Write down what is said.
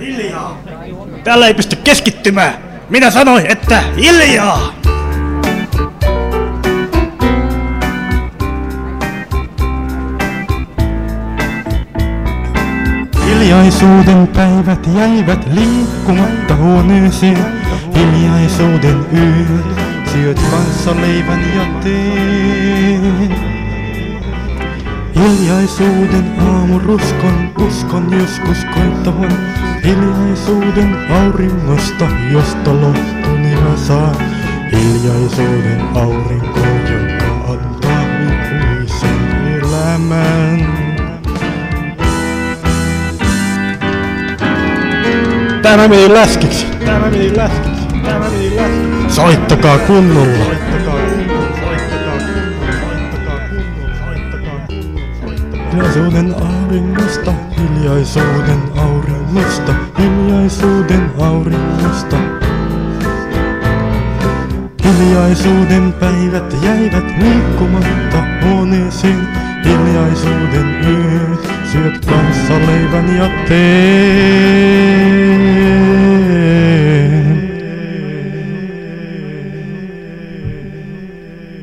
Hiljaa! Täällä ei pysty keskittymään! Minä sanoin, että hiljaa! Hiljaisuuden päivät jäivät liikkumatta huoneeseen. Hiljaisuuden yöt syöt kanssa leivän ja teen. Hiljaisuuden aamuruskon uskon joskus koittavan. Hiljaisuuden auringosta, josta lohtuni mä saan. Hiljaisuuden aurinko, joka antaa ikuisen elämän. Tämä meni läskiksi. Tämä meni läskiksi. Tämä meni läskiksi. Soittakaa kunnolla. Hiljaisuuden auringosta, hiljaisuuden auringosta, hiljaisuuden auringosta. Hiljaisuuden päivät jäivät liikkumatta huoneeseen. Hiljaisuuden yöt syöt kanssa leivän ja teen.